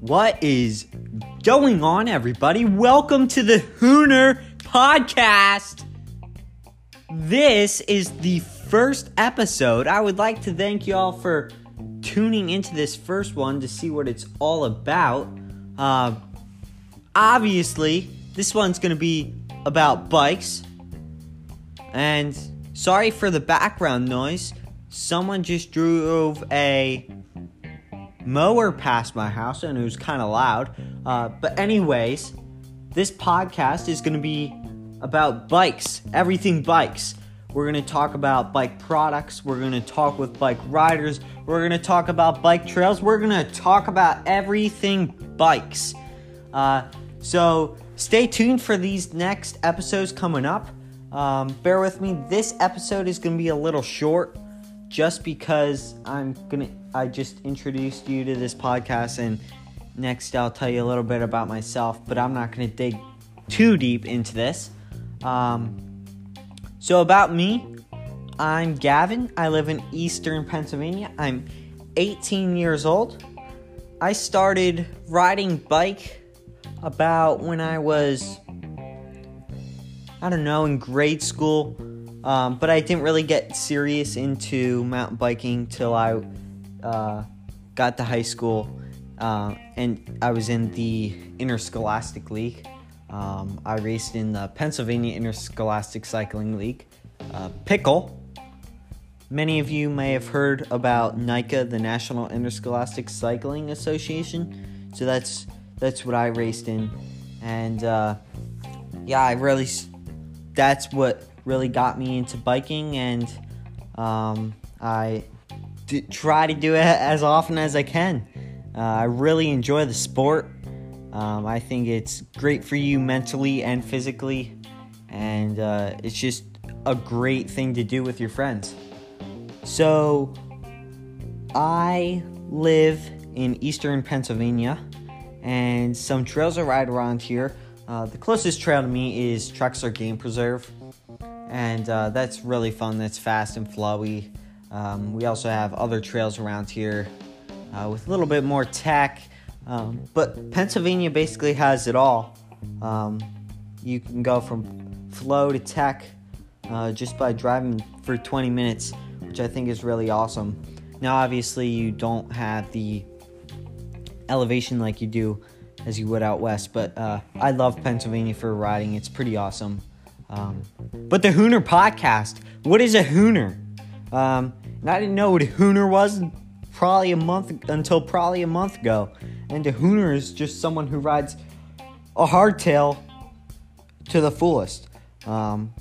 What is going on, everybody? Welcome to the Hooner Podcast. This is the first episode. I would like to thank you all for tuning into this first one to see what it's all about. Uh, obviously, this one's going to be about bikes. And sorry for the background noise. Someone just drove a mower past my house and it was kind of loud. Uh, but, anyways, this podcast is going to be about bikes, everything bikes. We're going to talk about bike products. We're going to talk with bike riders. We're going to talk about bike trails. We're going to talk about everything bikes. Uh, so stay tuned for these next episodes coming up. Um, bear with me. This episode is going to be a little short just because I'm to I just introduced you to this podcast, and next I'll tell you a little bit about myself, but I'm not to dig too deep into this. Um, so, about me, I'm Gavin. I live in eastern Pennsylvania. I'm 18 years old. I started riding bike about when I was, I don't know, in grade school. Um, but I didn't really get serious into mountain biking till I uh, got to high school, uh, and I was in the Interscholastic League. Um, I raced in the Pennsylvania Interscholastic Cycling League. Uh, PICL. Many of you may have heard about NICA, the National Interscholastic Cycling Association. So that's that's what I raced in, and uh, yeah, I really that's what really got me into biking, and um, I d- try to do it as often as I can. Uh, I really enjoy the sport. Um, I think it's great for you mentally and physically, and uh, it's just a great thing to do with your friends. So, I live in eastern Pennsylvania, and some trails are right around here. Uh, the closest trail to me is Trexler Game Preserve, and uh, that's really fun. That's fast and flowy. Um, we also have other trails around here uh, with a little bit more tech, um, but Pennsylvania basically has it all. Um, you can go from flow to tech uh, just by driving for 20 minutes, which I think is really awesome. Now, obviously, you don't have the elevation like you do as you would out west, but uh, I love Pennsylvania for riding. It's pretty awesome. Um, but the Hooner podcast, what is a Hooner? Um, and I didn't know what a Hooner was probably a month until probably a month ago. And a Hooner is just someone who rides a hardtail to the fullest. Um,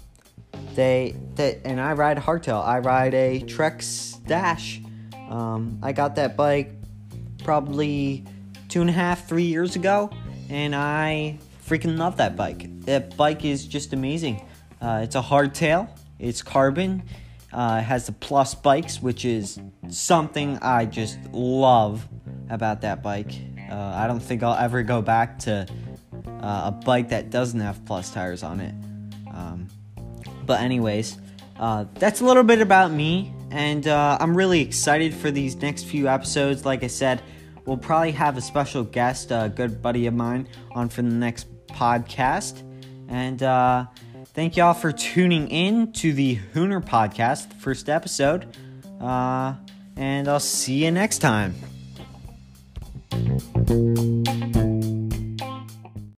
they that and I ride a hardtail. I ride a Trek Stache. Um, I got that bike probably two and a half, three years ago, and I freaking love that bike. That bike is just amazing. Uh, it's a hardtail. It's carbon. Uh, has the plus bikes, which is something I just love about that bike. Uh, I don't think I'll ever go back to uh, a bike that doesn't have plus tires on it. Um, but, anyways, uh, that's a little bit about me, and uh, I'm really excited for these next few episodes. Like I said, we'll probably have a special guest, a good buddy of mine, on for the next podcast. And, uh, Thank y'all for tuning in to the Hooner Podcast, first episode. Uh, and I'll see you next time.